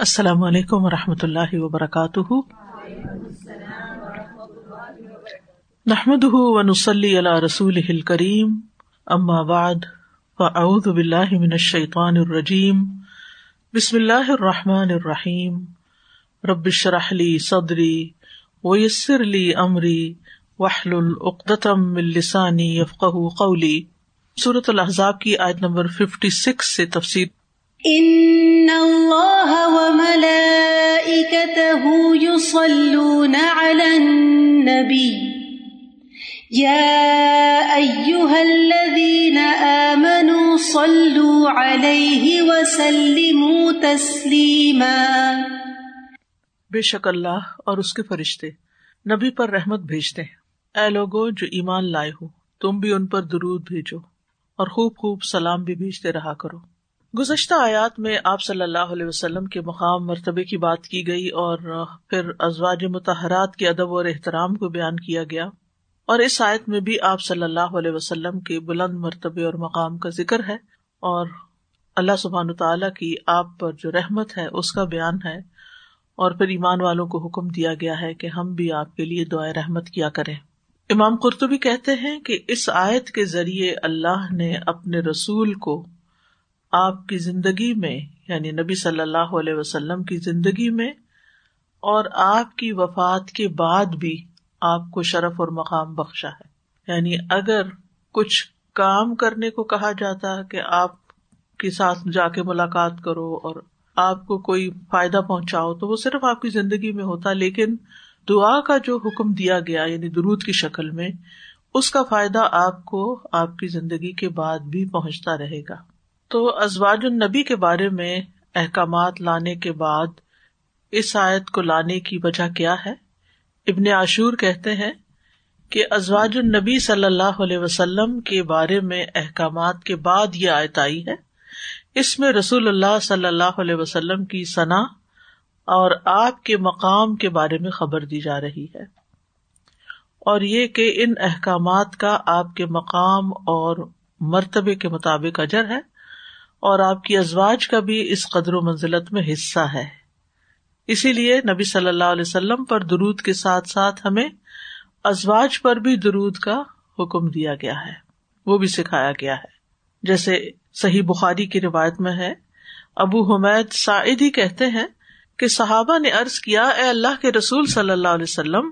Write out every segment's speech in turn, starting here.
السلام علیکم و رحمۃ اللہ وبرکاتہ۔ نحمد ونسلی علی رسول کریم اما بعد، فاعوذ باللہ من الشیطان الرجیم۔ بسم اللہ الرحمٰن الرحیم۔ ربش رحلی صدری ویسر لی امری وحل العقدم السانی یفق قولی۔ صورت الحضاب کی آیت نمبر ففٹی سکس سے تفصیل ان اللہ وملائکته يصلون على النبی یا ایوہا الذین آمنوا صلوا علیہ وسلموا تسلیما بے شک اللہ اور اس کے فرشتے نبی پر رحمت بھیجتے ہیں۔ اے لوگو، جو ایمان لائے ہو، تم بھی ان پر درود بھیجو اور خوب خوب سلام بھی بھیجتے رہا کرو۔ گزشتہ آیات میں آپ صلی اللہ علیہ وسلم کے مقام مرتبے کی بات کی گئی اور پھر ازواج متحرات کے ادب اور احترام کو بیان کیا گیا اور اس آیت میں بھی آپ صلی اللہ علیہ وسلم کے بلند مرتبے اور مقام کا ذکر ہے اور اللہ سبحان تعالیٰ کی آپ پر جو رحمت ہے، اس کا بیان ہے اور پھر ایمان والوں کو حکم دیا گیا ہے کہ ہم بھی آپ کے لیے دعائیں رحمت کیا کریں۔ امام قرطبی کہتے ہیں کہ اس آیت کے ذریعے اللہ نے اپنے رسول کو آپ کی زندگی میں یعنی نبی صلی اللہ علیہ وسلم کی زندگی میں، اور آپ کی وفات کے بعد بھی آپ کو شرف اور مقام بخشا ہے۔ یعنی اگر کچھ کام کرنے کو کہا جاتا کہ آپ کے ساتھ جا کے ملاقات کرو اور آپ کو کوئی فائدہ پہنچاؤ، تو وہ صرف آپ کی زندگی میں ہوتا، لیکن دعا کا جو حکم دیا گیا یعنی درود کی شکل میں، اس کا فائدہ آپ کو، آپ کی زندگی کے بعد بھی پہنچتا رہے گا۔ تو ازواج النبی کے بارے میں احکامات لانے کے بعد اس آیت کو لانے کی وجہ کیا ہے؟ ابن عاشور کہتے ہیں کہ ازواج النبی صلی اللہ علیہ وسلم کے بارے میں احکامات کے بعد یہ آیت آئی ہے۔ اس میں رسول اللہ صلی اللہ علیہ وسلم کی ثنا اور آپ کے مقام کے بارے میں خبر دی جا رہی ہے۔ اور یہ کہ ان احکامات کا آپ کے مقام اور مرتبے کے مطابق اجر ہے۔ اور آپ کی ازواج کا بھی اس قدر و منزلت میں حصہ ہے۔ اسی لیے نبی صلی اللہ علیہ وسلم پر درود کے ساتھ ساتھ ہمیں ازواج پر بھی درود کا حکم دیا گیا ہے۔ وہ بھی سکھایا گیا ہے۔ جیسے صحیح بخاری کی روایت میں ہے، ابو حمید سعید ہی کہتے ہیں کہ صحابہ نے ارض کیا، اے اللہ کے رسول صلی اللہ علیہ وسلم،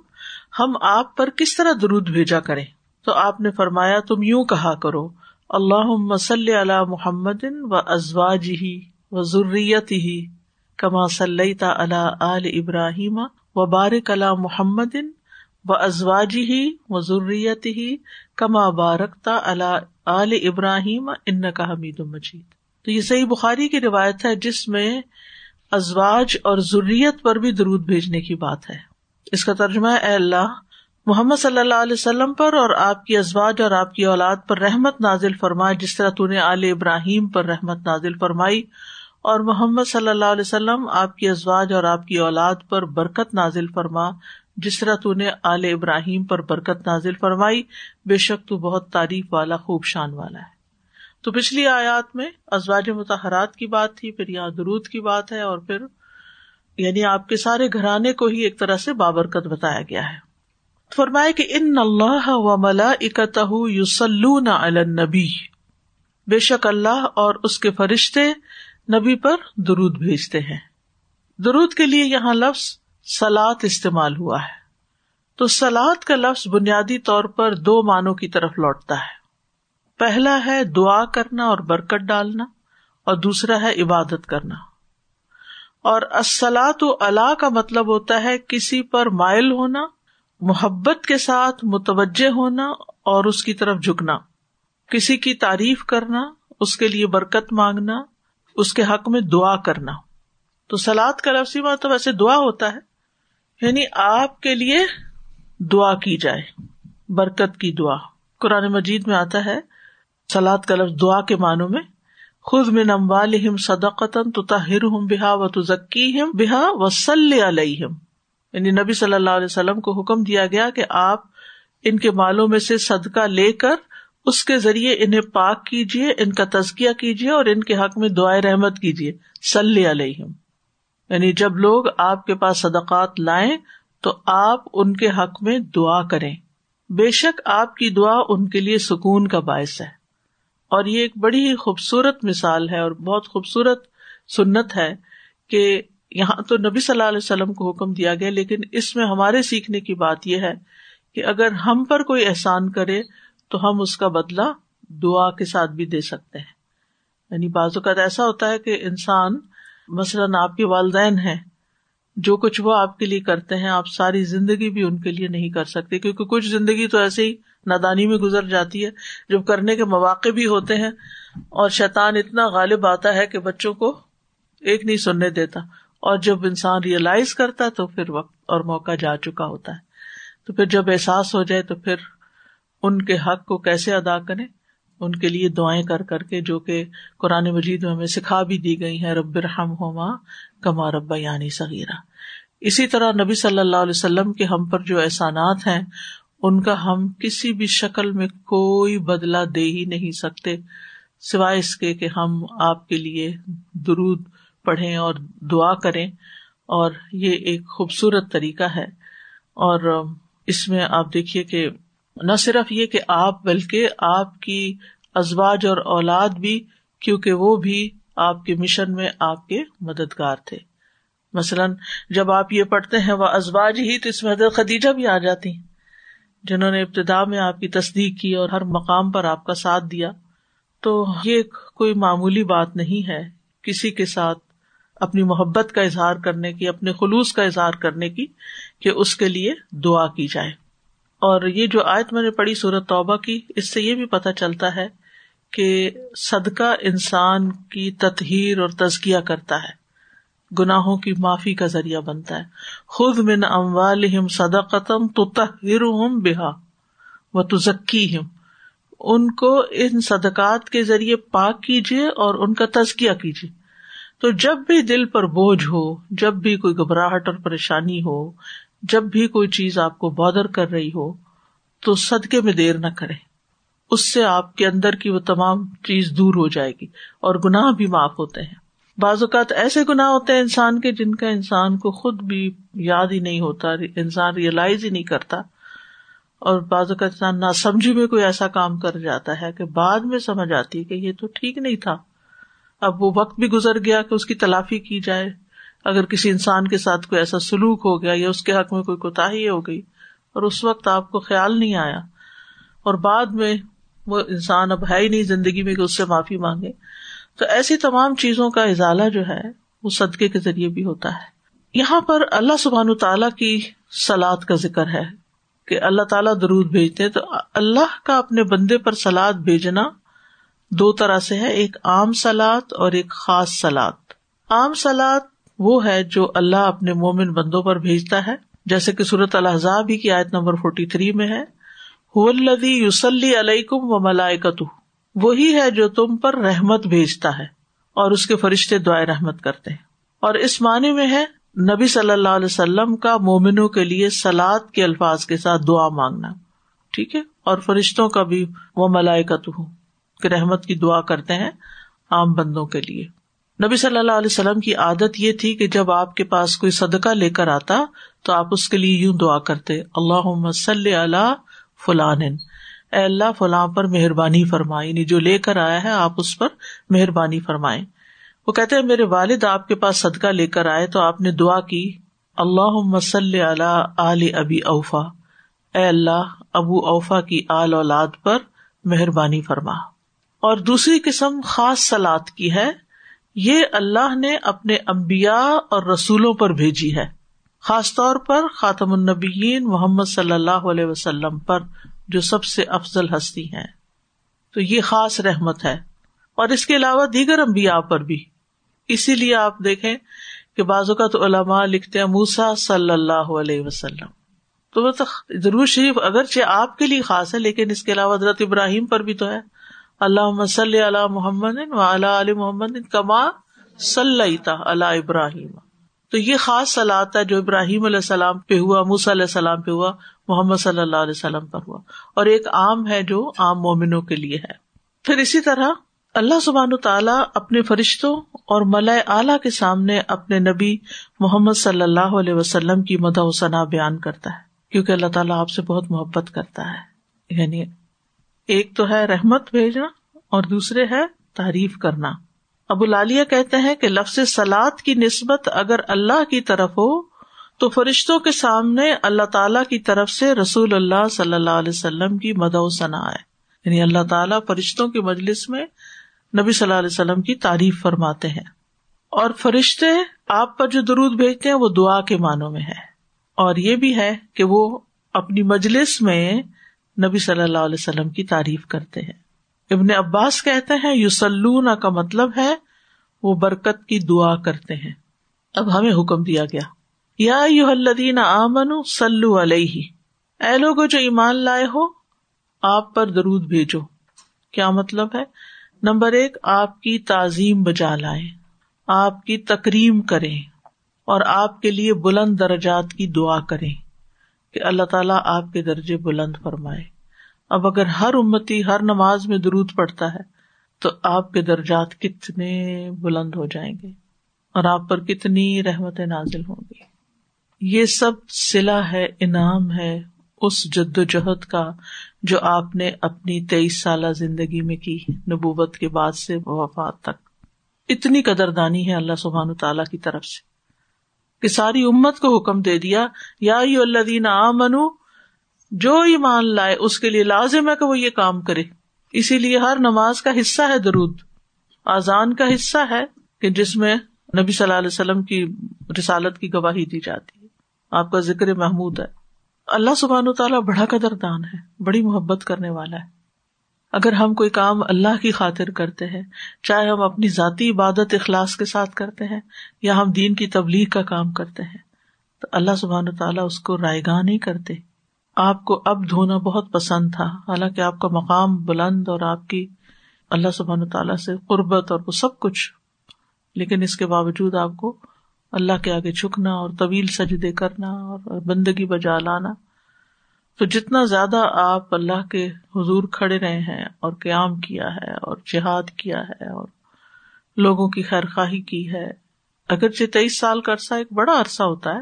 ہم آپ پر کس طرح درود بھیجا کریں؟ تو آپ نے فرمایا، تم یوں کہا کرو اللہ مسل علی محمد و ازواج ہی و ضروریت ہی کما صلی آل ابراہیم و بارک اللہ محمد و ازواج ہی و ضروریت ہی کما بارکتا اللہ آل ابراہیم ان کا حمید مجید۔ تو یہ صحیح بخاری کی روایت ہے جس میں ازواج اور ضروریت پر بھی درود بھیجنے کی بات ہے۔ اس کا ترجمہ اے اللہ محمد صلی اللہ علیہ وسلم پر اور آپ کی ازواج اور آپ کی اولاد پر رحمت نازل فرمائے، جس طرح تو نے عال ابراہیم پر رحمت نازل فرمائی، اور محمد صلی اللہ علیہ وسلم آپ کی ازواج اور آپ کی اولاد پر برکت نازل فرما، جس طرح تو نے عال ابراہیم پر برکت نازل فرمائی، بے شک تو بہت تعریف والا، خوب شان والا ہے۔ تو پچھلی آیات میں ازواج متحرات کی بات تھی، پھر یہاں درود کی بات ہے، اور پھر یعنی آپ کے سارے گھرانے کو ہی ایک طرح سے بابرکت بتایا گیا ہے۔ فرمائے کہ ان اللہ و ملا اکتہ یوسلون النبی۔ بے شک اللہ اور اس کے فرشتے نبی پر درود بھیجتے ہیں۔ درود کے لیے یہاں لفظ سلاد استعمال ہوا ہے۔ تو سلاد کا لفظ بنیادی طور پر دو معنوں کی طرف لوٹتا ہے۔ پہلا ہے دعا کرنا اور برکت ڈالنا اور دوسرا ہے عبادت کرنا۔ اور اسلات و اللہ کا مطلب ہوتا ہے کسی پر مائل ہونا محبت کے ساتھ متوجہ ہونا اور اس کی طرف جھکنا، کسی کی تعریف کرنا، اس کے لیے برکت مانگنا، اس کے حق میں دعا کرنا۔ تو سلاد کا لفظی مطلب بات تو ویسے دعا ہوتا ہے یعنی آپ کے لیے دعا کی جائے، برکت کی دعا۔ قرآن مجید میں آتا ہے سلاد کا لفظ دعا کے معنوں میں خود میں نموال صدقتن تو تاہر ہوں بحا و تو ذکی ہم بحا و سل علیہم۔ یعنی نبی صلی اللہ علیہ وسلم کو حکم دیا گیا کہ آپ ان کے مالوں میں سے صدقہ لے کر اس کے ذریعے انہیں پاک کیجیے ان کا تزکیہ کیجیے اور ان کے حق میں دعائیں رحمت کیجیے سلی علیہ یعنی جب لوگ آپ کے پاس صدقات لائیں تو آپ ان کے حق میں دعا کریں۔ بے شک آپ کی دعا ان کے لیے سکون کا باعث ہے۔ اور یہ ایک بڑی ہی خوبصورت مثال ہے اور بہت خوبصورت سنت ہے کہ یہاں تو نبی صلی اللہ علیہ وسلم کو حکم دیا گیا، لیکن اس میں ہمارے سیکھنے کی بات یہ ہے کہ اگر ہم پر کوئی احسان کرے تو ہم اس کا بدلا دعا کے ساتھ بھی دے سکتے ہیں۔ یعنی بعض اوقات ایسا ہوتا ہے کہ انسان مثلاً آپ کے والدین ہیں، جو کچھ وہ آپ کے لیے کرتے ہیں، آپ ساری زندگی بھی ان کے لیے نہیں کر سکتے، کیونکہ کچھ زندگی تو ایسے ہی نادانی میں گزر جاتی ہے، جب کرنے کے مواقع بھی ہوتے ہیں اور شیطان اتنا غالب آتا ہے کہ بچوں کو ایک نہیں سننے دیتا۔ اور جب انسان ریئلائز کرتا ہے تو پھر وقت اور موقع جا چکا ہوتا ہے۔ تو پھر جب احساس ہو جائے تو پھر ان کے حق کو کیسے ادا کریں؟ ان کے لیے دعائیں کر کر کے جو کہ قرآن مجید میں ہمیں سکھا بھی دی گئی ہیں، رب رحم ہوما کما رب یعنی صغیرہ۔ اسی طرح نبی صلی اللہ علیہ وسلم کے ہم پر جو احسانات ہیں، ان کا ہم کسی بھی شکل میں کوئی بدلا دے ہی نہیں سکتے، سوائے اس کے کہ ہم آپ کے لیے درود پڑھیں اور دعا کریں، اور یہ ایک خوبصورت طریقہ ہے۔ اور اس میں آپ دیکھیے کہ نہ صرف یہ کہ آپ، بلکہ آپ کی ازواج اور اولاد بھی، کیونکہ وہ بھی آپ کے مشن میں آپ کے مددگار تھے۔ مثلاً جب آپ یہ پڑھتے ہیں، وہ ازواج ہی تو اس میں حضرت خدیجہ بھی آ جاتی جنہوں نے ابتدا میں آپ کی تصدیق کی اور ہر مقام پر آپ کا ساتھ دیا۔ تو یہ کوئی معمولی بات نہیں ہے۔ کسی کے ساتھ اپنی محبت کا اظہار کرنے کی، اپنے خلوص کا اظہار کرنے کی کہ اس کے لیے دعا کی جائے۔ اور یہ جو آیت میں نے پڑھی سورت توبہ کی، اس سے یہ بھی پتہ چلتا ہے کہ صدقہ انسان کی تطہیر اور تزکیہ کرتا ہے۔ گناہوں کی معافی کا ذریعہ بنتا ہے۔ خود من اموالہم صدقتم تطہرہم بہا و تزکیہم ان کو ان صدقات کے ذریعے پاک کیجیے اور ان کا تزکیہ کیجیے تو جب بھی دل پر بوجھ ہو، جب بھی کوئی گھبراہٹ اور پریشانی ہو، جب بھی کوئی چیز آپ کو بادر کر رہی ہو، تو صدقے میں دیر نہ کرے اس سے آپ کے اندر کی وہ تمام چیز دور ہو جائے گی اور گناہ بھی معاف ہوتے ہیں۔ بعض اوقات ایسے گناہ ہوتے ہیں انسان کے جن کا انسان کو خود بھی یاد ہی نہیں ہوتا، انسان ریئلائز ہی نہیں کرتا۔ اور بعض اوقات انسان نہ سمجھی میں کوئی ایسا کام کر جاتا ہے کہ بعد میں سمجھ آتی ہے کہ یہ تو ٹھیک نہیں تھا۔ اب وہ وقت بھی گزر گیا کہ اس کی تلافی کی جائے۔ اگر کسی انسان کے ساتھ کوئی ایسا سلوک ہو گیا یا اس کے حق میں کوئی کوتا ہو گئی اور اس وقت آپ کو خیال نہیں آیا اور بعد میں وہ انسان اب ہے ہی نہیں زندگی میں کہ اس سے معافی مانگے، تو ایسی تمام چیزوں کا ازالہ جو ہے وہ صدقے کے ذریعے بھی ہوتا ہے۔ یہاں پر اللہ سبحان تعالیٰ کی سلاد کا ذکر ہے کہ اللہ تعالیٰ درود بھیجتے تو اللہ کا اپنے بندے پر سلاد بھیجنا دو طرح سے ہے، ایک عام سلاد اور ایک خاص سلاد عام سلاد وہ ہے جو اللہ اپنے مومن بندوں پر بھیجتا ہے، جیسے کہ صورت الحضاب ہی کی آیت نمبر فورٹی تھری میں ہے یوسلی علیکم و ملائکت وہی ہے جو تم پر رحمت بھیجتا ہے اور اس کے فرشتے دعائیں رحمت کرتے ہیں۔ اور اس معنی میں ہے، نبی صلی اللہ علیہ وسلم کا مومنوں کے لیے سلاد کے الفاظ کے ساتھ دعا مانگنا۔ ٹھیک ہے؟ اور فرشتوں کا بھی وہ ملائکت ہوں کہ رحمت کی دعا کرتے ہیں عام بندوں کے لیے۔ نبی صلی اللہ علیہ وسلم کی عادت یہ تھی کہ جب آپ کے پاس کوئی صدقہ لے کر آتا تو آپ اس کے لیے یوں دعا کرتے اللہ صلی اللہ فلان اے اللہ، فلاں پر مہربانی فرمائے یعنی جو لے کر آیا ہے آپ اس پر مہربانی فرمائے وہ کہتے ہیں، میرے والد آپ کے پاس صدقہ لے کر آئے تو آپ نے دعا کی اللہ مسل علی ابی اوفا اے اللہ، ابو اوفا کی آل اولاد پر مہربانی فرما۔ اور دوسری قسم خاص سلاد کی ہے۔ یہ اللہ نے اپنے امبیا اور رسولوں پر بھیجی ہے۔ خاص طور پر خاتم النبیین محمد صلی اللہ علیہ وسلم پر جو سب سے افضل ہستی ہے تو یہ خاص رحمت ہے۔ اور اس کے علاوہ دیگر امبیا پر بھی۔ اسی لیے آپ دیکھیں کہ بازو کا تو علماء لکھتے ہیں موسا صلی اللہ علیہ وسلم۔ تو وہ تو ضرور شریف اگرچہ آپ کے لیے خاص ہے، لیکن اس کے علاوہ حضرت ابراہیم پر بھی تو ہے۔ اللہ مسل علی محمد و علی محمد کما صلی اللہ ابراہیم۔ تو یہ خاص سلاد ہے جو ابراہیم علیہ السلام پہ ہوا موس علیہ السلام پہ ہوا، محمد صلی اللہ علیہ وسلم پر ہوا۔ اور ایک عام ہے جو عام مومنوں کے لیے ہے۔ پھر اسی طرح اللہ سبحان تعالیٰ اپنے فرشتوں اور ملئے اعلیٰ کے سامنے اپنے نبی محمد صلی اللہ علیہ وسلم کی مدع و ثنا بیان کرتا ہے، کیونکہ اللہ تعالیٰ آپ سے بہت محبت کرتا ہے۔ یعنی ایک تو ہے رحمت بھیجنا اور دوسرے ہے تعریف کرنا۔ ابو لالیہ کہتے ہیں کہ لفظ سلاد کی نسبت اگر اللہ کی طرف ہو، تو فرشتوں کے سامنے اللہ تعالی کی طرف سے رسول اللہ صلی اللہ علیہ وسلم کی مدو ثنا ہے۔ یعنی اللہ تعالیٰ فرشتوں کی مجلس میں نبی صلی اللہ علیہ وسلم کی تعریف فرماتے ہیں۔ اور فرشتے آپ پر جو درود بھیجتے ہیں وہ دعا کے معنوں میں ہے۔ اور یہ بھی ہے کہ وہ اپنی مجلس میں نبی صلی اللہ علیہ وسلم کی تعریف کرتے ہیں۔ ابن عباس کہتے ہیں یوسلونا کا مطلب ہے، وہ برکت کی دعا کرتے ہیں۔ اب ہمیں حکم دیا گیا۔ یا یو الدین آمن سلو علیہ۔ اے لوگ جو ایمان لائے ہو، آپ پر درود بھیجو۔ کیا مطلب ہے؟ نمبر ایک، آپ کی تعظیم بجا لائے آپ کی تکریم کریں اور آپ کے لیے بلند درجات کی دعا کریں۔ کہ اللہ تعالیٰ آپ کے درجے بلند فرمائے۔ اب اگر ہر امتی ہر نماز میں درود پڑتا ہے، تو آپ کے درجات کتنے بلند ہو جائیں گے اور آپ پر کتنی رحمت نازل ہوں گی۔ یہ سب سلا ہے، انعام ہے اس جد و جہد کا جو آپ نے اپنی تیئیس سالہ زندگی میں کی نبوبت کے بعد سے وفات تک۔ اتنی قدر دانی ہے اللہ سبحان تعالی کی طرف سے۔ کہ ساری امت کو حکم دے دیا، یا اللہ آ منو جو ایمان لائے، اس کے لیے لازم ہے کہ وہ یہ کام کرے۔ اسی لیے ہر نماز کا حصہ ہے درود۔ آزان کا حصہ ہے کہ جس میں نبی صلی اللہ علیہ وسلم کی رسالت کی گواہی دی جاتی ہے۔ آپ کا ذکر محمود ہے۔ اللہ سبحان و تعالیٰ بڑا قدر دان ہے، بڑی محبت کرنے والا ہے۔ اگر ہم کوئی کام اللہ کی خاطر کرتے ہیں، چاہے ہم اپنی ذاتی عبادت اخلاص کے ساتھ کرتے ہیں یا ہم دین کی تبلیغ کا کام کرتے ہیں، تو اللہ سبحان تعالیٰ اس کو رائے گاہ نہیں کرتے۔ آپ کو اب دھونا بہت پسند تھا، حالانکہ آپ کا مقام بلند اور آپ کی اللہ سبحان تعالیٰ سے قربت اور وہ سب کچھ۔ لیکن اس کے باوجود آپ کو اللہ کے آگے چھکنا اور طویل سجدے کرنا اور بندگی بجا لانا تو جتنا زیادہ آپ اللہ کے حضور کھڑے رہے ہیں اور قیام کیا ہے اور جہاد کیا ہے اور لوگوں کی خیر خواہی کی ہے، اگرچہ تیئیس سال کا عرصہ ایک بڑا عرصہ ہوتا ہے،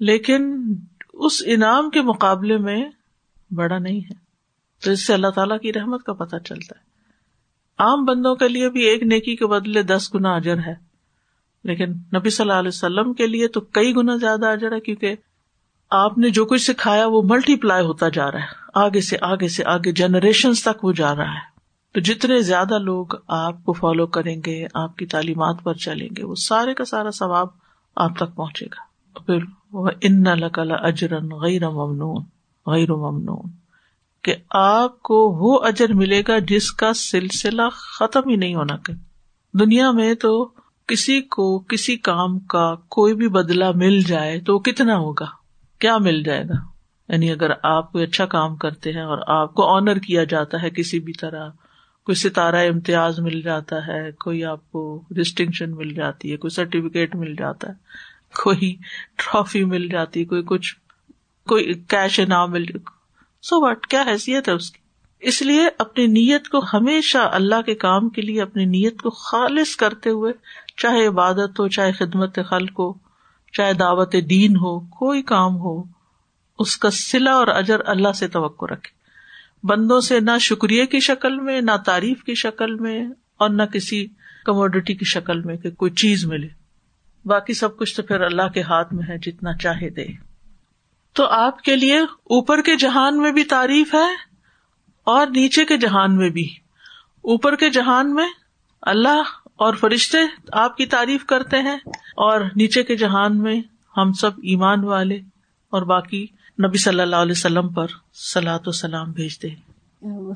لیکن اس انعام کے مقابلے میں بڑا نہیں ہے۔ تو اس سے اللہ تعالیٰ کی رحمت کا پتہ چلتا ہے۔ عام بندوں کے لیے بھی ایک نیکی کے بدلے دس گنا اجر ہے، لیکن نبی صلی اللہ علیہ وسلم کے لیے تو کئی گنا زیادہ اجر ہے، کیونکہ آپ نے جو کچھ سکھایا وہ ملٹی پلائی ہوتا جا رہا ہے۔ آگے سے آگے سے آگے جنریشن تک وہ جا رہا ہے۔ تو جتنے زیادہ لوگ آپ کو فالو کریں گے، آپ کی تعلیمات پر چلیں گے، وہ سارے کا سارا ثواب آپ تک پہنچے گا۔ پھر ان لکل اجرن غیر ممنون غیر ممنون۔ کہ آپ کو وہ اجر ملے گا جس کا سلسلہ ختم ہی نہیں ہونا۔ کہ دنیا میں تو کسی کو، کسی کام کا کوئی بھی بدلا مل جائے تو کتنا ہوگا؟ کیا مل جائے گا؟ یعنی اگر آپ کوئی اچھا کام کرتے ہیں اور آپ کو آنر کیا جاتا ہے کسی بھی طرح، کوئی ستارہ امتیاز مل جاتا ہے، کوئی آپ کو ڈسٹنکشن مل جاتی ہے، کوئی سرٹیفکیٹ مل جاتا ہے، کوئی ٹرافی مل جاتی کوئی کچھ، کوئی کیش انعام مل سو واٹ کیا حیثیت ہے اس کی؟ اس لیے اپنی نیت کو ہمیشہ اللہ کے کام کے لیے اپنی نیت کو خالص کرتے ہوئے، چاہے عبادت ہو، چاہے خدمت خلق ہو چاہے دعوت دین ہو، کوئی کام ہو، اس کا سلا اور اجر اللہ سے توقع رکھے۔ بندوں سے نہ شکریہ کی شکل میں، نہ تعریف کی شکل میں اور نہ کسی کموڈیٹی کی شکل میں کہ کوئی چیز ملے۔ باقی سب کچھ تو پھر اللہ کے ہاتھ میں ہے، جتنا چاہے دے۔ تو آپ کے لیے اوپر کے جہان میں بھی تعریف ہے اور نیچے کے جہان میں بھی۔ اوپر کے جہان میں اللہ اور فرشتے آپ کی تعریف کرتے ہیں اور نیچے کے جہان میں ہم سب ایمان والے اور باقی نبی صلی اللہ علیہ وسلم پر سلاۃ و سلام بھیجتے ہیں۔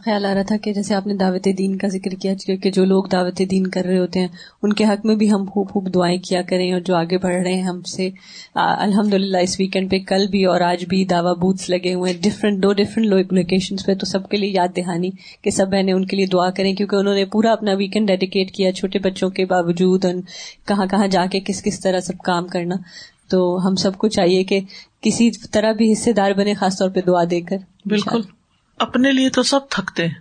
خیال آ رہا تھا کہ جیسے آپ نے دعوت دین کا ذکر کیا کہ جو لوگ دعوت دین کر رہے ہوتے ہیں، ان کے حق میں بھی ہم خوب خوب دعائیں کیا کریں اور جو آگے بڑھ رہے ہیں ہم سے۔ الحمد للہ اس ویکینڈ پہ کل بھی اور آج بھی دعوی بوتھس لگے ہوئے ہیں۔ ڈفرینٹ دو ڈفرینٹ لوکیشن پہ تو سب کے لیے یاد دہانی کہ سب بہنیں ان کے لیے دعا کریں کیونکہ انہوں نے پورا اپنا ویکینڈ ڈیڈیکیٹ کیا چھوٹے بچوں کے باوجود کہاں کہاں جا کے کس کس طرح سب کام کرنا۔ تو ہم سب کو چاہیے کہ کسی طرح بھی حصے دار بنے، خاص طور پہ دعا دے کر۔ بالکل۔ اپنے لیے تو سب تھکتے ہیں،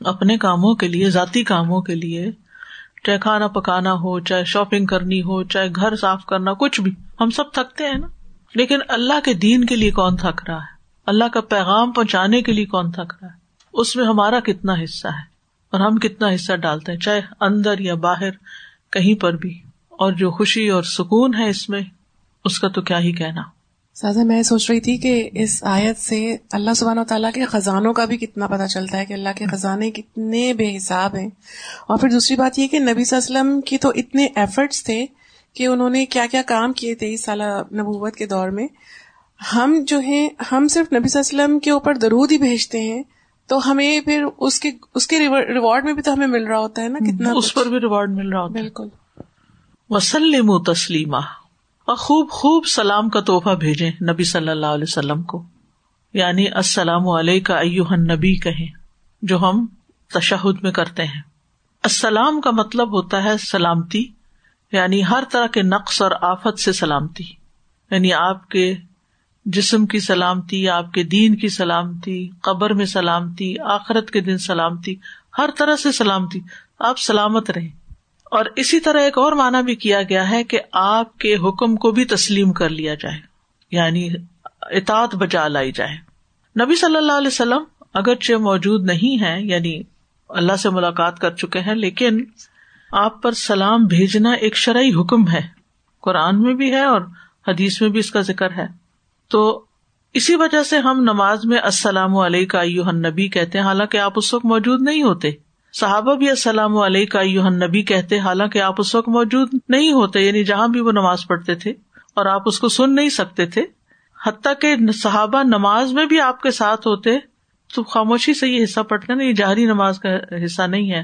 اپنے کاموں کے لیے، ذاتی کاموں کے لیے، چاہے کھانا پکانا ہو، چاہے شاپنگ کرنی ہو، چاہے گھر صاف کرنا، کچھ بھی۔ ہم سب تھکتے ہیں نا۔ لیکن اللہ کے دین کے لیے کون تھک رہا ہے؟ اللہ کا پیغام پہنچانے کے لیے کون تھک رہا ہے؟ اس میں ہمارا کتنا حصہ ہے؟ اور ہم کتنا حصہ ڈالتے ہیں، چاہے اندر یا باہر، کہیں پر بھی۔ اور جو خوشی اور سکون ہے اس میں، اس کا تو کیا ہی کہنا۔ سازا میں سوچ رہی تھی کہ اس آیت سے اللہ سبحان و تعالیٰ کے خزانوں کا بھی کتنا پتہ چلتا ہے کہ اللہ کے خزانے کتنے بے حساب ہیں۔ اور پھر دوسری بات یہ کہ نبی صلی اللہ علیہ وسلم کی تو اتنے ایفرٹس تھے کہ انہوں نے کیا کیا کام کیے تھے اس سالہ نبوت کے دور میں۔ ہم جو ہیں ہم صرف نبی صلی اللہ علیہ وسلم کے اوپر درود ہی بھیجتے ہیں تو ہمیں پھر اس کے اس کے ریوارڈ میں بھی تو ہمیں مل رہا ہوتا ہے نا کتنا اس پر بھی ریوارڈ مل رہا ہوتا ہے۔ بالکل۔ وسلم تسلیمہ اور خوب خوب سلام کا تحفہ بھیجے نبی صلی اللہ علیہ وسلم کو۔ یعنی السلام علیہ کا نبی کہیں، جو ہم تشہد میں کرتے ہیں۔ السلام کا مطلب ہوتا ہے سلامتی یعنی ہر طرح کے نقص اور آفت سے سلامتی۔ یعنی آپ کے جسم کی سلامتی، آپ کے دین کی سلامتی، قبر میں سلامتی، آخرت کے دن سلامتی، ہر طرح سے سلامتی۔ آپ سلامت رہیں۔ اور اسی طرح ایک اور مانا بھی کیا گیا ہے کہ آپ کے حکم کو بھی تسلیم کر لیا جائے یعنی اطاط بجا لائی جائے۔ نبی صلی اللہ علیہ وسلم اگرچہ موجود نہیں ہے یعنی اللہ سے ملاقات کر چکے ہیں، لیکن آپ پر سلام بھیجنا ایک شرعی حکم ہے۔ قرآن میں بھی ہے اور حدیث میں بھی اس کا ذکر ہے۔ تو اسی وجہ سے ہم نماز میں السلام علیہ کا نبی کہتے ہیں، حالانکہ آپ اس وقت موجود نہیں ہوتے۔ صحابہ بھی السلام علیہ کا نبی کہتے، حالانکہ آپ اس وقت موجود نہیں ہوتے یعنی جہاں بھی وہ نماز پڑھتے تھے، اور آپ اس کو سن نہیں سکتے تھے، حتیٰ کہ صحابہ نماز میں بھی آپ کے ساتھ ہوتے، تو خاموشی سے یہ حصہ پڑھتے نا، یہ جہری نماز کا حصہ نہیں ہے۔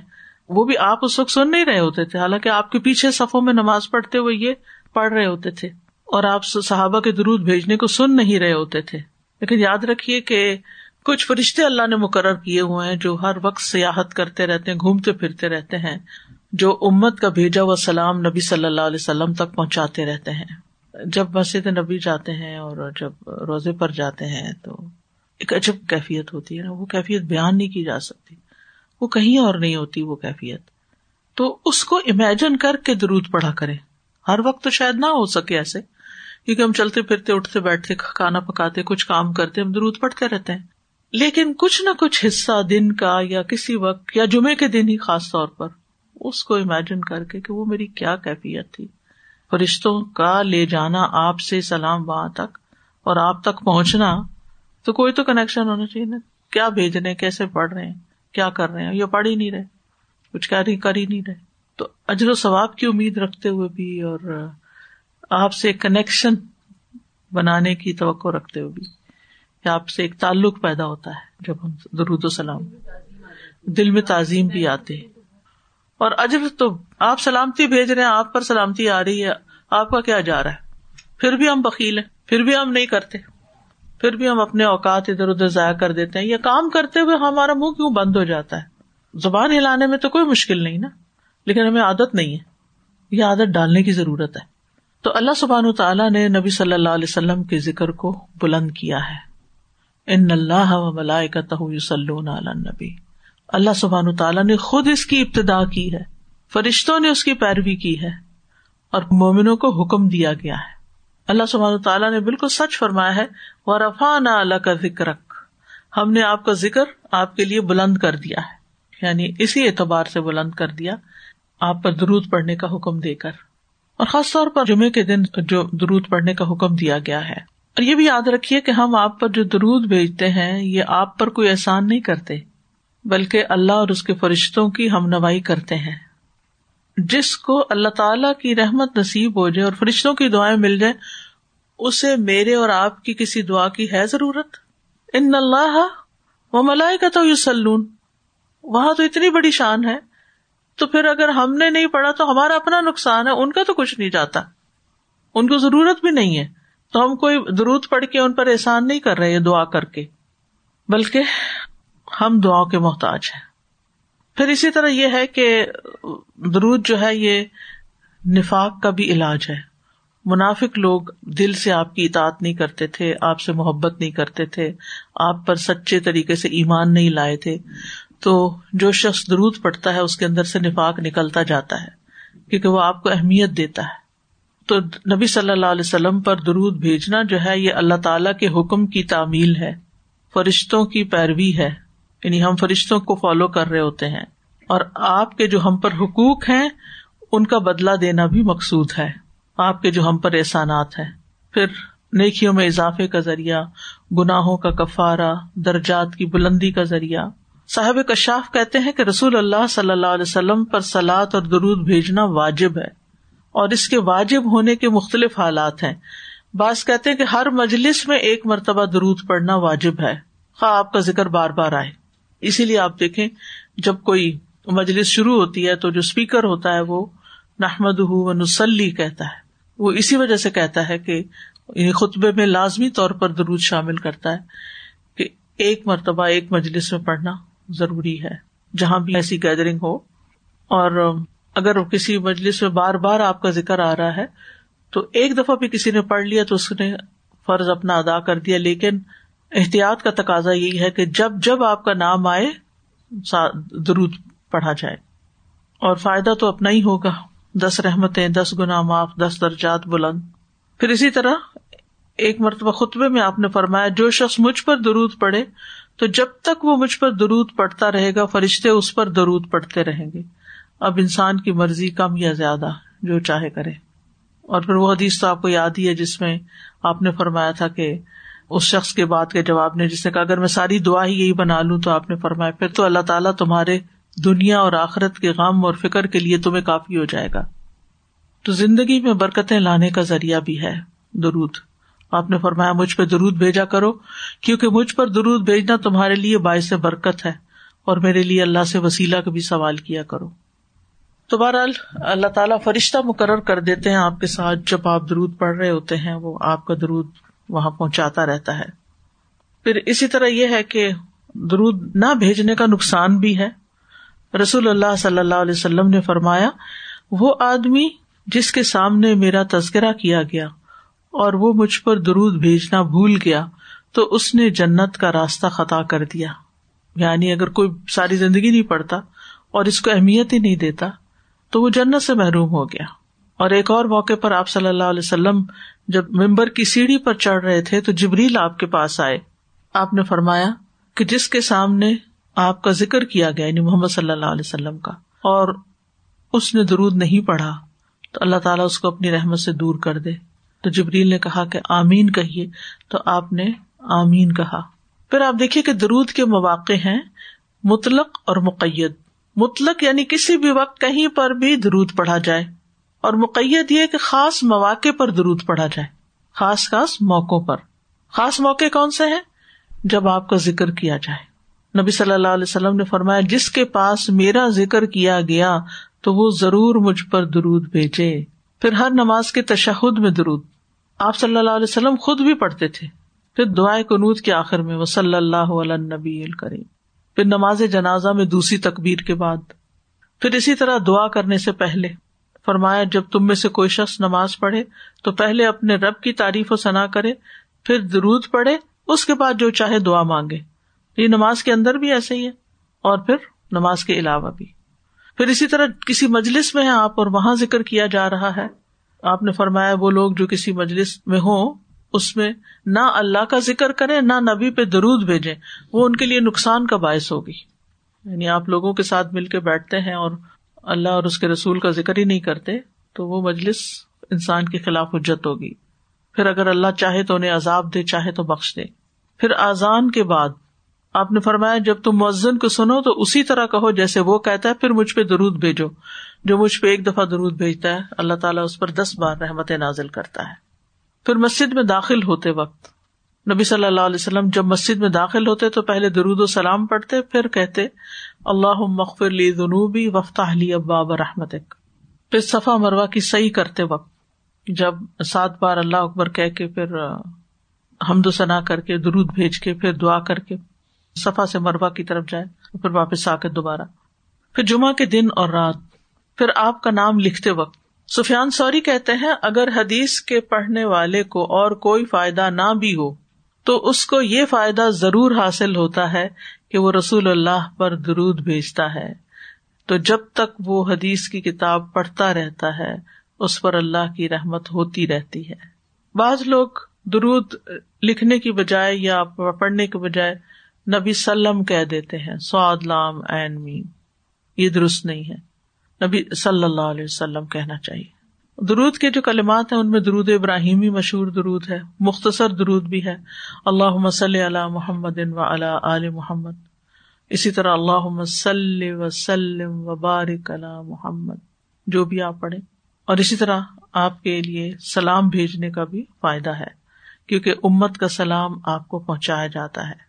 وہ بھی آپ اس وقت سن نہیں رہے ہوتے تھے، حالانکہ آپ کے پیچھے صفوں میں نماز پڑھتے ہوئے یہ پڑھ رہے ہوتے تھے، اور آپ صحابہ کے درود بھیجنے کو سن نہیں رہے ہوتے تھے۔ لیکن یاد رکھیے کہ کچھ فرشتے اللہ نے مقرر کیے ہوئے ہیں جو ہر وقت سیاحت کرتے رہتے ہیں، گھومتے پھرتے رہتے ہیں، جو امت کا بھیجا ہوا سلام نبی صلی اللہ علیہ وسلم تک پہنچاتے رہتے ہیں۔ جب مسجد نبی جاتے ہیں اور جب روزے پر جاتے ہیں تو ایک عجب کیفیت ہوتی ہے نا۔ وہ کیفیت بیان نہیں کی جا سکتی۔ وہ کہیں اور نہیں ہوتی وہ کیفیت۔ تو اس کو امیجن کر کے درود پڑھا کرے ہر وقت تو شاید نہ ہو سکے ایسے۔ کیونکہ ہم چلتے پھرتے، اٹھتے، بیٹھتے، کھانا پکاتے، کچھ کام کرتے، ہم درود پڑھتے رہتے ہیں۔ لیکن کچھ نہ کچھ حصہ دن کا یا کسی وقت یا جمعے کے دن ہی خاص طور پر اس کو امیجن کر کے کہ وہ میری کیا کیفیت تھی۔ فرشتوں کا لے جانا آپ سے سلام وہاں تک اور آپ تک پہنچنا تو کوئی تو کنیکشن ہونا چاہیے نا۔ کیا بھیج رہے کیسے پڑھ رہے ہیں، کیا کر رہے ہیں؟ یہ پڑھ ہی نہیں رہے، کچھ کر ہی نہیں رہے۔ تو اجر و ثواب کی امید رکھتے ہوئے بھی اور آپ سے کنیکشن بنانے کی توقع رکھتے ہوئے بھی۔ آپ سے ایک تعلق پیدا ہوتا ہے جب ہم درود و سلام دل میں تعظیم بھی آتے اور اجر تو آپ سلامتی بھیج رہے ہیں، آپ پر سلامتی آ رہی ہے، آپ کا کیا جا رہا ہے؟ پھر بھی ہم بکیل ہیں، پھر بھی ہم نہیں کرتے۔ پھر بھی ہم اپنے اوقات ادھر ادھر ضائع کر دیتے ہیں۔ یہ کام کرتے ہوئے ہمارا منہ کیوں بند ہو جاتا ہے؟ زبان ہلانے میں تو کوئی مشکل نہیں نا، لیکن ہمیں عادت نہیں ہے۔ یہ عادت ڈالنے کی ضرورت ہے۔ تو اللہ سبحان تعالیٰ نے نبی صلی اللہ علیہ وسلم کے ذکر کو بلند کیا ہے۔ ان اللہ و ملائے کا نبی اللہ سبحان تعالیٰ نے خود اس کی ابتدا کی ہے، فرشتوں نے اس کی پیروی کی ہے اور مومنوں کو حکم دیا گیا ہے۔ اللہ سبحان تعالیٰ نے بالکل سچ فرمایا ہے وہ رفا نہ اللہ کا ذکر ہم نے آپ کا ذکر آپ کے لیے بلند کر دیا ہے یعنی اسی اعتبار سے بلند کر دیا، آپ پر درود پڑھنے کا حکم دے کر۔ اور خاص طور پر جمعے کے دن جو درود پڑھنے کا حکم دیا گیا ہے۔ اور یہ بھی یاد رکھیے کہ ہم آپ پر جو درود بھیجتے ہیں، یہ آپ پر کوئی احسان نہیں کرتے، بلکہ اللہ اور اس کے فرشتوں کی ہم نوائی کرتے ہیں۔ جس کو اللہ تعالی کی رحمت نصیب ہو جائے اور فرشتوں کی دعائیں مل جائے اسے میرے اور آپ کی کسی دعا کی ہے ضرورت؟ ان اللہ وہ ملائے کا تو یو سلون وہاں تو اتنی بڑی شان ہے۔ تو پھر اگر ہم نے نہیں پڑھا تو ہمارا اپنا نقصان ہے، ان کا تو کچھ نہیں جاتا۔ ان کو ضرورت بھی نہیں ہے۔ تو ہم کوئی درود پڑھ کے ان پر احسان نہیں کر رہے دعا کر کے، بلکہ ہم دعا کے محتاج ہیں۔ پھر اسی طرح یہ ہے کہ درود جو ہے یہ نفاق کا بھی علاج ہے۔ منافق لوگ دل سے آپ کی اطاعت نہیں کرتے تھے، آپ سے محبت نہیں کرتے تھے، آپ پر سچے طریقے سے ایمان نہیں لائے تھے۔ تو جو شخص درود پڑتا ہے، اس کے اندر سے نفاق نکلتا جاتا ہے، کیونکہ وہ آپ کو اہمیت دیتا ہے۔ تو نبی صلی اللہ علیہ وسلم پر درود بھیجنا جو ہے، یہ اللہ تعالی کے حکم کی تعمیل ہے۔ فرشتوں کی پیروی ہے۔ یعنی ہم فرشتوں کو فالو کر رہے ہوتے ہیں۔ اور آپ کے جو ہم پر حقوق ہیں، ان کا بدلا دینا بھی مقصود ہے۔ آپ کے جو ہم پر احسانات ہیں۔ پھر نیکیوں میں اضافے کا ذریعہ، گناہوں کا کفارہ، درجات کی بلندی کا ذریعہ۔ صاحب کشاف کہتے ہیں کہ رسول اللہ صلی اللہ علیہ وسلم پر سلاد اور درود بھیجنا واجب ہے۔ اور اس کے واجب ہونے کے مختلف حالات ہیں۔ بعض کہتے ہیں کہ ہر مجلس میں ایک مرتبہ درود پڑھنا واجب ہے۔ خواہ آپ کا ذکر بار بار آئے۔ اسی لیے آپ دیکھیں، جب کوئی مجلس شروع ہوتی ہے تو جو اسپیکر ہوتا ہے وہ نحمد و نسلی کہتا ہے۔ وہ اسی وجہ سے کہتا ہے کہ خطبے میں لازمی طور پر درود شامل کرتا ہے کہ ایک مرتبہ ایک مجلس میں پڑھنا ضروری ہے، جہاں بھی ایسی گیدرنگ ہو۔ اور اگر کسی مجلس میں بار بار آپ کا ذکر آ رہا ہے، تو ایک دفعہ بھی کسی نے پڑھ لیا تو اس نے فرض اپنا ادا کر دیا۔ لیکن احتیاط کا تقاضا یہی ہے کہ جب جب آپ کا نام آئے درود پڑھا جائے۔ اور فائدہ تو اپنا ہی ہوگا۔ دس رحمتیں، دس گنا معاف، دس درجات بلند۔ پھر اسی طرح ایک مرتبہ خطبے میں آپ نے فرمایا، جو شخص مجھ پر درود پڑے تو جب تک وہ مجھ پر درود پڑتا رہے گا، فرشتے اس پر درود پڑتے رہیں گے۔ اب انسان کی مرضی کم یا زیادہ جو چاہے کرے۔ اور پھر وہ حدیث تو آپ کو یاد ہی ہے جس میں آپ نے فرمایا تھا کہ اس شخص کے بات کے جواب نے جس نے کہا، اگر میں ساری دعا ہی یہی بنا لوں تو آپ نے فرمایا، پھر تو اللہ تعالیٰ تمہارے دنیا اور آخرت کے غم اور فکر کے لیے تمہیں کافی ہو جائے گا۔ تو زندگی میں برکتیں لانے کا ذریعہ بھی ہے درود۔ آپ نے فرمایا، مجھ پہ درود بھیجا کرو، کیونکہ مجھ پر درود بھیجنا تمہارے لیے باعث برکت ہے اور میرے لیے اللہ سے وسیلہ کا بھی سوال کیا کرو۔ تو بہرحال اللہ تعالیٰ فرشتہ مقرر کر دیتے ہیں، آپ کے ساتھ جب آپ درود پڑھ رہے ہوتے ہیں، وہ آپ کا درود وہاں پہنچاتا رہتا ہے۔ پھر اسی طرح یہ ہے کہ درود نہ بھیجنے کا نقصان بھی ہے۔ رسول اللہ صلی اللہ علیہ وسلم نے فرمایا، وہ آدمی جس کے سامنے میرا تذکرہ کیا گیا اور وہ مجھ پر درود بھیجنا بھول گیا، تو اس نے جنت کا راستہ خطا کر دیا۔ یعنی اگر کوئی ساری زندگی نہیں پڑتا اور اس کو اہمیت ہی نہیں دیتا تو وہ جنت سے محروم ہو گیا۔ اور ایک اور موقع پر آپ صلی اللہ علیہ وسلم جب ممبر کی سیڑھی پر چڑھ رہے تھے تو جبریل آپ کے پاس آئے۔ آپ نے فرمایا کہ جس کے سامنے آپ کا ذکر کیا گیا یعنی محمد صلی اللہ علیہ وسلم کا، اور اس نے درود نہیں پڑھا، تو اللہ تعالیٰ اس کو اپنی رحمت سے دور کر دے۔ تو جبریل نے کہا کہ آمین کہیے، تو آپ نے آمین کہا۔ پھر آپ دیکھیے کہ درود کے مواقع ہیں مطلق اور مقید۔ مطلق یعنی کسی بھی وقت کہیں پر بھی درود پڑھا جائے اور مقید یہ کہ خاص مواقع پر درود پڑھا جائے خاص خاص موقعوں پر خاص موقع کون سے ہیں؟ جب آپ کا ذکر کیا جائے نبی صلی اللہ علیہ وسلم نے فرمایا، جس کے پاس میرا ذکر کیا گیا تو وہ ضرور مجھ پر درود بھیجے۔ پھر ہر نماز کے تشہد میں درود۔ آپ صلی اللہ علیہ وسلم خود بھی پڑھتے تھے۔ پھر دعائیں کنود کے آخر میں وہ صلی اللہ علیہ نبی کریم پھر نماز جنازہ میں دوسری تقبیر کے بعد۔ پھر اسی طرح دعا کرنے سے پہلے فرمایا، جب تم میں سے کوئی شخص نماز پڑھے تو پہلے اپنے رب کی تعریف و ثنا کرے، پھر درود پڑھے، اس کے بعد جو چاہے دعا مانگے۔ یہ نماز کے اندر بھی ایسے ہی ہے اور پھر نماز کے علاوہ بھی۔ پھر اسی طرح کسی مجلس میں ہے آپ اور وہاں ذکر کیا جا رہا ہے۔ آپ نے فرمایا، وہ لوگ جو کسی مجلس میں ہوں اس میں نہ اللہ کا ذکر کرے نہ نبی پہ درود بھیجے وہ ان کے لیے نقصان کا باعث ہوگی۔ یعنی آپ لوگوں کے ساتھ مل کے بیٹھتے ہیں اور اللہ اور اس کے رسول کا ذکر ہی نہیں کرتے، تو وہ مجلس انسان کے خلاف حجت ہوگی۔ پھر اگر اللہ چاہے تو انہیں عذاب دے، چاہے تو بخش دے۔ پھر آزان کے بعد آپ نے فرمایا، جب تم مؤزن کو سنو تو اسی طرح کہو جیسے وہ کہتا ہے، پھر مجھ پہ درود بھیجو۔ جو مجھ پہ ایک دفعہ درود بھیجتا ہے، اللہ تعالیٰ اس پر دس بار رحمت نازل کرتا ہے۔ پھر مسجد میں داخل ہوتے وقت نبی صلی اللہ علیہ وسلم جب مسجد میں داخل ہوتے تو پہلے درود و سلام پڑھتے، پھر کہتے اللہ مغفر لی جنوبی وفتح لی اباب رحمت پھر صفا مروا کی صحیح کرتے وقت جب سات بار اللہ اکبر کہہ کے پھر حمد و ثنا کر کے، درود بھیج کے، پھر دعا کر کے صفا سے مروا کی طرف جائے، پھر واپس آ کے دوبارہ۔ پھر جمعہ کے دن اور رات پھر آپ کا نام لکھتے وقت سفیان سوری کہتے ہیں، اگر حدیث کے پڑھنے والے کو اور کوئی فائدہ نہ بھی ہو، تو اس کو یہ فائدہ ضرور حاصل ہوتا ہے کہ وہ رسول اللہ پر درود بھیجتا ہے۔ تو جب تک وہ حدیث کی کتاب پڑھتا رہتا ہے، اس پر اللہ کی رحمت ہوتی رہتی ہے۔ بعض لوگ درود لکھنے کی بجائے یا پڑھنے کے بجائے نبی سلم کہہ دیتے ہیں سعد لام این میم، یہ درست نہیں ہے۔ نبی صلی اللہ علیہ وسلم کہنا چاہیے۔ درود کے جو کلمات ہیں، ان میں درود ابراہیمی مشہور درود ہے، مختصر درود بھی ہے۔ اللہ مسل علی محمد و علی محمد۔ اسی طرح اللہ وسلم و بارک اللہ محمد، جو بھی آپ پڑھیں۔ اور اسی طرح آپ کے لیے سلام بھیجنے کا بھی فائدہ ہے، کیونکہ امت کا سلام آپ کو پہنچایا جاتا ہے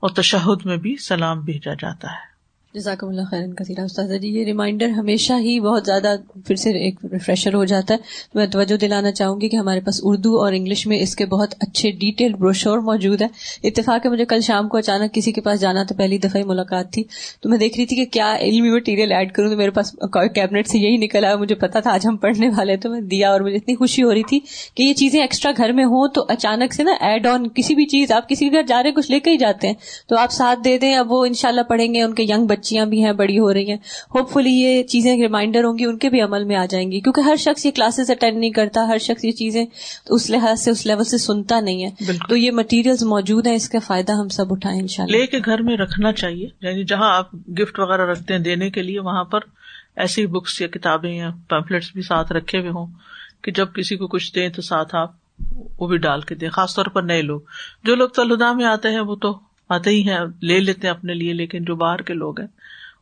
اور تشہد میں بھی سلام بھیجا جاتا ہے۔ جزاک اللہ خیر کثیر استاذہ جی یہ ریمائنڈر ہمیشہ ہی بہت زیادہ پھر سے ایک ریفریشر ہو جاتا ہے۔ تو میں توجہ دلانا چاہوں گی کہ ہمارے پاس اردو اور انگلش میں اس کے بہت اچھے ڈیٹیل بروشور موجود ہے اتفاق ہے، مجھے کل شام کو اچانک کسی کے پاس جانا تو پہلی دفعہ ہی ملاقات تھی۔ تو میں دیکھ رہی تھی کہ کیا علمی مٹیریل ایڈ کروں، تو میرے پاس کیبنٹ سے یہی نکل آیا مجھے پتا تھا آج ہم پڑھنے والے تو میں دیا اور مجھے اتنی خوشی ہو رہی تھی کہ یہ چیزیں ایکسٹرا گھر میں ہوں تو اچانک سے نا ایڈ آن کسی بھی چیز، آپ کسی بھی گھر جا رہے کچھ لے کے ہی جاتے ہیں۔ تو آپ ساتھ دے دیں، اب وہ ان پڑھیں گے، ان کے ینگ بچیاں بھی ہیں بڑی ہو رہی ہیں۔ ہوپ فلی یہ چیزیں ریمائنڈر ہوں گی ان کے بھی عمل میں آ جائیں گی۔ کیونکہ ہر شخص یہ کلاسز اٹینڈ نہیں کرتا ہر شخص یہ چیزیں اس لحاظ سے اس لیول سے سنتا نہیں ہے۔ تو یہ مٹیریل موجود ہیں اس کا فائدہ ہم سب اٹھائیں ان لے کے گھر میں رکھنا چاہیے۔ یعنی جہاں آپ گفٹ وغیرہ رکھتے ہیں دینے کے لیے وہاں پر ایسی بکس یا کتابیں یا پیمفلٹس بھی ساتھ رکھے ہوئے ہوں کہ جب کسی کو کچھ دیں تو ساتھ آپ وہ بھی ڈال کے دیں خاص طور پر نئے لوگ۔ جو لوگ تلدا میں آتے ہیں وہ تو آتے ہی ہیں، لے لیتے ہیں اپنے لیے، لیکن جو باہر کے لوگ ہیں،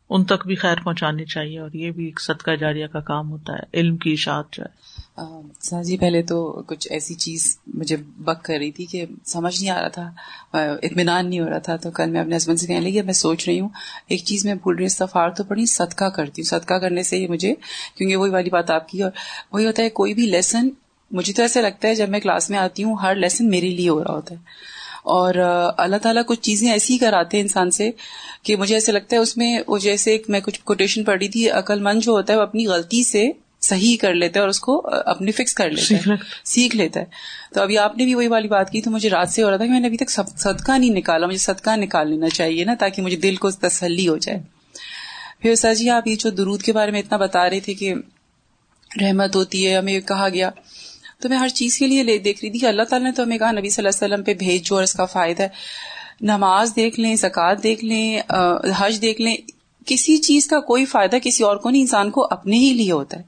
ان تک بھی خیر پہنچانی چاہیے اور یہ بھی ایک صدقہ جاریہ کا کام ہوتا ہے، علم کی اشاعت جو ہے۔ جی پہلے تو کچھ ایسی چیز مجھے بک کر رہی تھی کہ سمجھ نہیں آ رہا تھا اطمینان نہیں ہو رہا تھا، تو کل میں اپنے ہسبینڈ سے کہنے لگی میں سوچ رہی ہوں، ایک چیز میں بھول رہی ہوں استفار تو پڑھی، صدقہ کرتی ہوں۔ صدقہ کرنے سے ہی مجھے، کیونکہ وہی والی بات آپ کی، اور وہی ہوتا ہے، کوئی بھی لیسن مجھے تو ایسا لگتا ہے جب میں کلاس میں آتی ہوں، ہر لیسن میرے لیے ہو رہا ہوتا ہے۔ اور اللہ تعالیٰ کچھ چیزیں ایسی ہی کراتے ہیں انسان سے کہ مجھے ایسا لگتا ہے اس میں وہ جیسے میں کچھ کوٹیشن پڑھ رہی تھی عقل مند جو ہوتا ہے وہ اپنی غلطی سے صحیح کر لیتا ہے اور اس کو اپنی فکس کر لیتا ہے سیکھ لیتا ہے۔ تو ابھی آپ نے بھی وہی والی بات کی تو مجھے رات سے ہو رہا تھا کہ میں نے ابھی تک صدقہ نہیں نکالا مجھے صدقہ نکال لینا چاہیے نا تاکہ مجھے دل کو تسلی ہو جائے۔ پھر سر جی آپ یہ جو درود کے بارے میں اتنا بتا رہے تھے کہ رحمت ہوتی ہے ہمیں کہا گیا۔ تو میں ہر چیز کے لیے دیکھ رہی تھی کہ اللہ تعالیٰ نے تو ہمیں کہا نبی صلی اللہ علیہ وسلم پہ بھیجو اور اس کا فائدہ ہے۔ نماز دیکھ لیں زکوٰۃ دیکھ لیں حج دیکھ لیں۔ کسی چیز کا کوئی فائدہ کسی اور کو نہیں انسان کو اپنے ہی لیے ہوتا ہے۔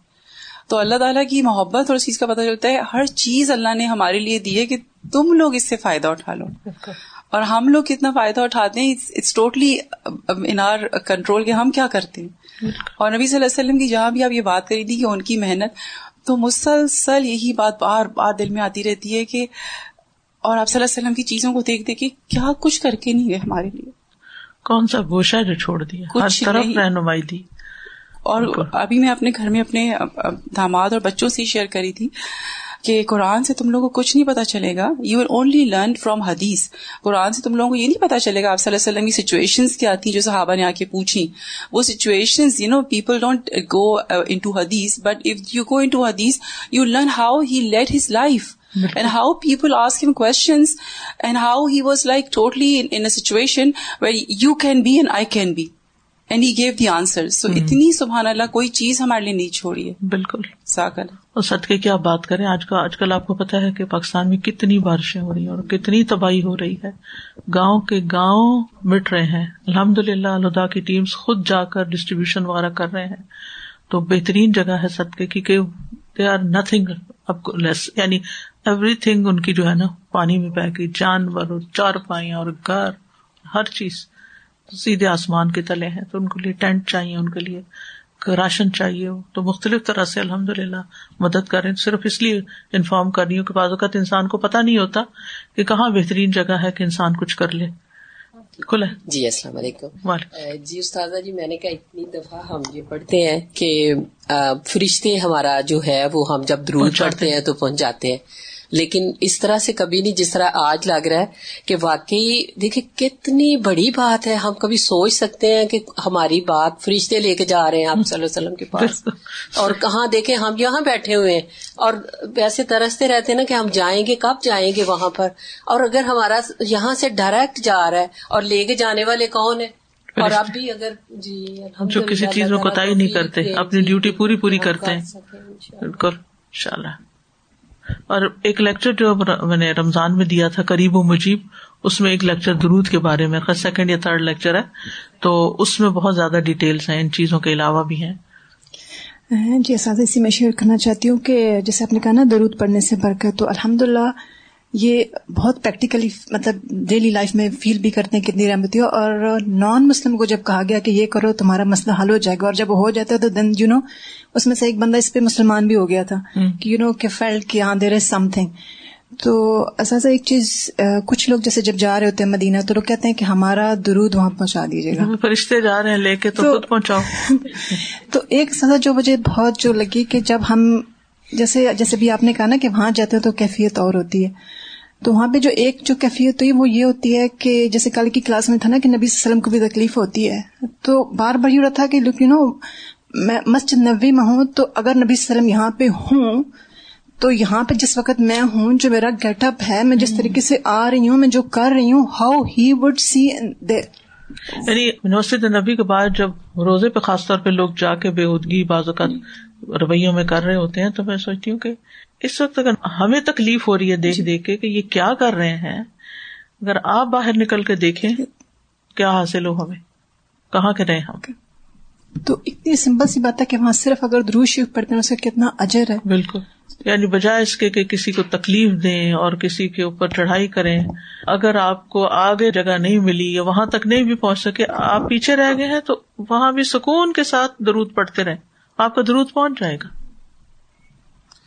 تو اللہ تعالیٰ کی محبت اور اس چیز کا پتہ چلتا ہے ہر چیز اللہ نے ہمارے لیے دی ہے کہ تم لوگ اس سے فائدہ اٹھا لو۔ اور ہم لوگ کتنا فائدہ اٹھاتے ہیں it's totally in our control کے ہم کیا کرتے ہیں۔ اور نبی صلی اللہ علیہ وسلم کی جہاں بھی آپ یہ بات کری تھی کہ ان کی محنت تو مسلسل یہی بات بار بار دل میں آتی رہتی ہے کہ اور آپ صلی اللہ علیہ وسلم کی چیزوں کو دیکھ دیکھ کے کیا کچھ کر کے نہیں گئے ہمارے لیے؟ کون سا گوشا جو چھوڑ دیا ہر طرف رہنمائی دی۔ اور ابھی میں اپنے گھر میں اپنے داماد اور بچوں سے شیئر کری تھی۔ کہ قرآن سے تم لوگوں کو کچھ نہیں پتا چلے گا۔ You will only learn from Hadith Quran سے تم لوگوں کو یہ نہیں پتا چلے گا آپ صلی اللہ علیہ وسلم کی سچویشن کیا تھی جو صحابہ نے آ کے پوچھی وہ situation you know people don't go into Hadith but if you go into Hadith you learn how he led his life and how people ask him questions and how he was like totally in situation very you can be and I can be and he gave the answer so اتنی سبحان اللہ کوئی چیز ہمارے لیے نہیں چھوڑی ہے بالکل ساکل اور صدقے کی آپ بات کریں آج کا آج کل آپ کو پتا ہے کہ پاکستان میں کتنی بارشیں ہو رہی ہیں اور کتنی تباہی ہو رہی ہے گاؤں کے گاؤں مٹ رہے ہیں الحمد للہ الدا کی ٹیمس خود جا کر ڈسٹریبیوشن وغیرہ کر رہے ہیں تو بہترین جگہ ہے صدقے کی کہ دے آر نتھنگ اب لیس یعنی ایوری تھنگ ان کی جو ہے نا پانی میں بہ گئی جانور اور چار پائیاں اور گھر ہر چیز سیدھے آسمان کے تلے ہیں تو ان کے لیے ٹینٹ چاہیے ان کے لیے راشن چاہیے۔ ہو تو مختلف طرح سے الحمد للہ مدد کریں صرف اس لیے انفارم کر رہی ہوں کہ بعض اوقات انسان کو پتا نہیں ہوتا کہ کہاں بہترین جگہ ہے کہ انسان کچھ کر لے۔ جی السلام علیکم۔ جی استاذہ جی میں نے کہا اتنی دفعہ ہم یہ پڑھتے ہیں کہ فرشتے ہمارا جو ہے وہ ہم جب درود پڑھتے ہیں تو پہنچ جاتے ہیں۔ لیکن اس طرح سے کبھی نہیں جس طرح آج لگ رہا ہے کہ واقعی دیکھیں کتنی بڑی بات ہے۔ ہم کبھی سوچ سکتے ہیں کہ ہماری بات فرشتے لے کے جا رہے ہیں آپ صلی اللہ علیہ وسلم کے پاس۔ اور کہاں دیکھیں ہم یہاں بیٹھے ہوئے ہیں۔ اور ویسے ترستے رہتے ہیں نا کہ ہم جائیں گے کب جائیں گے وہاں پر؟ اور اگر ہمارا یہاں سے ڈائریکٹ جا رہا ہے اور لے کے جانے والے کون ہیں؟ اور اب بھی اگر جی جو کسی چیز میں کوتا نہیں کرتے اپنی ڈیوٹی پوری پوری کرتے ہیں۔ بالکل ان شاء اللہ اور ایک لیکچر جو میں نے رمضان میں دیا تھا، قریب و مجیب، اس میں ایک لیکچر درود کے بارے میں سیکنڈ یا تھرڈ لیکچر ہے۔ تو اس میں بہت زیادہ ڈیٹیلس ہیں، ان چیزوں کے علاوہ بھی ہیں۔ ہاں، جی اساتذہ، اسی میں شیئر کرنا چاہتی ہوں کہ جیسے آپ نے کہا نا، درود پڑھنے سے برکت تو الحمد للہ یہ بہت پریکٹیکلی مطلب ڈیلی لائف میں فیل بھی کرتے ہیں کتنی رحمتی ہو اور نان مسلم کو جب کہا گیا کہ یہ کرو تمہارا مسئلہ حل ہو جائے گا اور جب وہ ہو جاتا ہے تو دین یو نو اس میں سے ایک بندہ اس پہ مسلمان بھی ہو گیا تھا کہ یو نو کہ فیلڈ کہ ہاں دیر از سم تھنگ تو اساسا ایک چیز کچھ لوگ جیسے جب جا رہے ہوتے ہیں مدینہ تو لوگ کہتے ہیں کہ ہمارا درود وہاں پہنچا دیجیے گا۔ فرشتے جا رہے ہیں لے کے تو پہنچاؤ۔ تو ایک سزا جو مجھے بہت جو لگی کہ جب ہم جیسے جیسے بھی آپ نے کہا نا کہ وہاں جاتے ہیں تو کیفیت اور ہوتی ہے۔ تو وہاں پہ جو ایک جو کیفیت ہوئی وہ یہ ہوتی ہے کہ جیسے کل کی کلاس میں تھا نا کہ نبی صلی اللہ علیہ وسلم کو بھی تکلیف ہوتی ہے۔ تو بار بار یہ رہا تھا کہ یو نو میں مسجد نبی میں ہوں تو اگر نبی صلی اللہ علیہ وسلم یہاں پہ ہوں تو یہاں پہ جس وقت میں ہوں جو میرا گیٹ اپ ہے میں جس طریقے سے آ رہی ہوں میں جو کر رہی ہوں ہاؤ ہی وڈ سی یعنی مسجد نبی کے بعد جب روزے پہ خاص طور پہ لوگ جا کے بے ادگی بعض اوقات رویوں میں کر رہے ہوتے ہیں تو میں سوچتی ہوں کہ اس وقت اگر ہمیں تکلیف ہو رہی ہے دیکھ دیکھ کے کہ یہ کیا کر رہے ہیں اگر آپ باہر نکل کے دیکھیں کیا حاصل ہو ہمیں؟ کہاں کے رہے ہم؟ تو اتنی سمپل سی بات ہے کہ وہاں صرف اگر دروش پڑھتے ہیں اس کا کتنا اجر ہے؟ بالکل۔ یعنی بجائے اس کے کہ کسی کو تکلیف دیں اور کسی کے اوپر چڑھائی کریں اگر آپ کو آگے جگہ نہیں ملی یا وہاں تک نہیں بھی پہنچ سکے آپ پیچھے رہ گئے ہیں تو وہاں بھی سکون کے ساتھ درود پڑھتے رہے آپ کا درود پہنچ جائے گا۔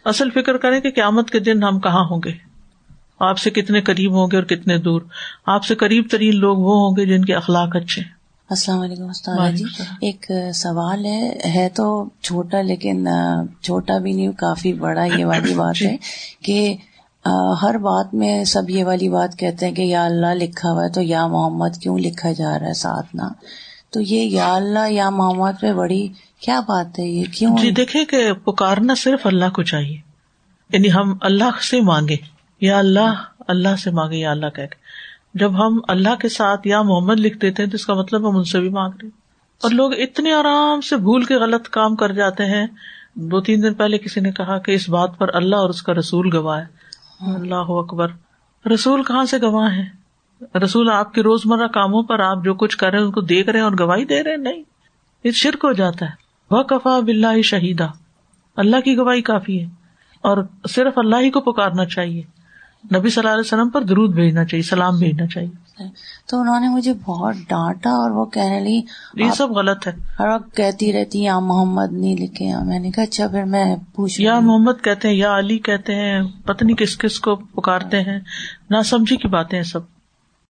اصل فکر کریں کہ قیامت کے دن ہم کہاں ہوں گے؟ آپ سے کتنے قریب ہوں گے اور کتنے دور؟ آپ سے قریب ترین لوگ وہ ہوں گے جن کے اخلاق اچھے السلام علیکم استاد جی۔ ایک سوال ہے ہے تو چھوٹا لیکن چھوٹا بھی نہیں کافی بڑا یہ والی بات جی۔ ہے کہ ہر بات میں سب یہ والی بات کہتے ہیں کہ یا اللہ لکھا ہوا ہے تو یا محمد کیوں لکھا جا رہا ہے ساتھ نا تو یہ یا اللہ یا محمد پہ بڑی کیا بات ہے؟ یہ کیوں؟ جی دیکھے کہ پکارنا صرف اللہ کو چاہیے۔ یعنی ہم اللہ سے مانگے یا اللہ اللہ سے مانگے یا اللہ کہ جب ہم اللہ کے ساتھ یا محمد لکھ دیتے ہیں تو اس کا مطلب ہم ان سے بھی مانگ رہے اور لوگ اتنے آرام سے بھول کے غلط کام کر جاتے ہیں۔ دو تین دن پہلے کسی نے کہا کہ اس بات پر اللہ اور اس کا رسول گواہ ہے۔ اللہ اکبر۔ رسول کہاں سے گواہ ہے رسول آپ کے روزمرہ کاموں پر آپ جو کچھ کر رہے ہیں ان کو دیکھ رہے ہیں اور گواہی دے رہے ہیں؟ نہیں. یہ شرک ہو جاتا ہے. وہ کفا بلّہ شہیدا اللہ کی گواہی کافی ہے. اور صرف اللہ ہی کو پکارنا چاہیے. نبی صلی اللہ علیہ وسلم پر درود بھیجنا چاہیے سلام بھیجنا چاہیے. تو انہوں نے مجھے بہت ڈانٹا اور وہ کہنے لگی یہ سب غلط ہے. ہر وقت کہتی رہتی یا محمد نہیں لکھے میں نے کہا اچھا پھر میں پوچھ یا محمد کہتے ہیں یا علی کہتے ہیں پتنی کس کس کو پکارتے ہیں. نہ سمجھی کی باتیں سب.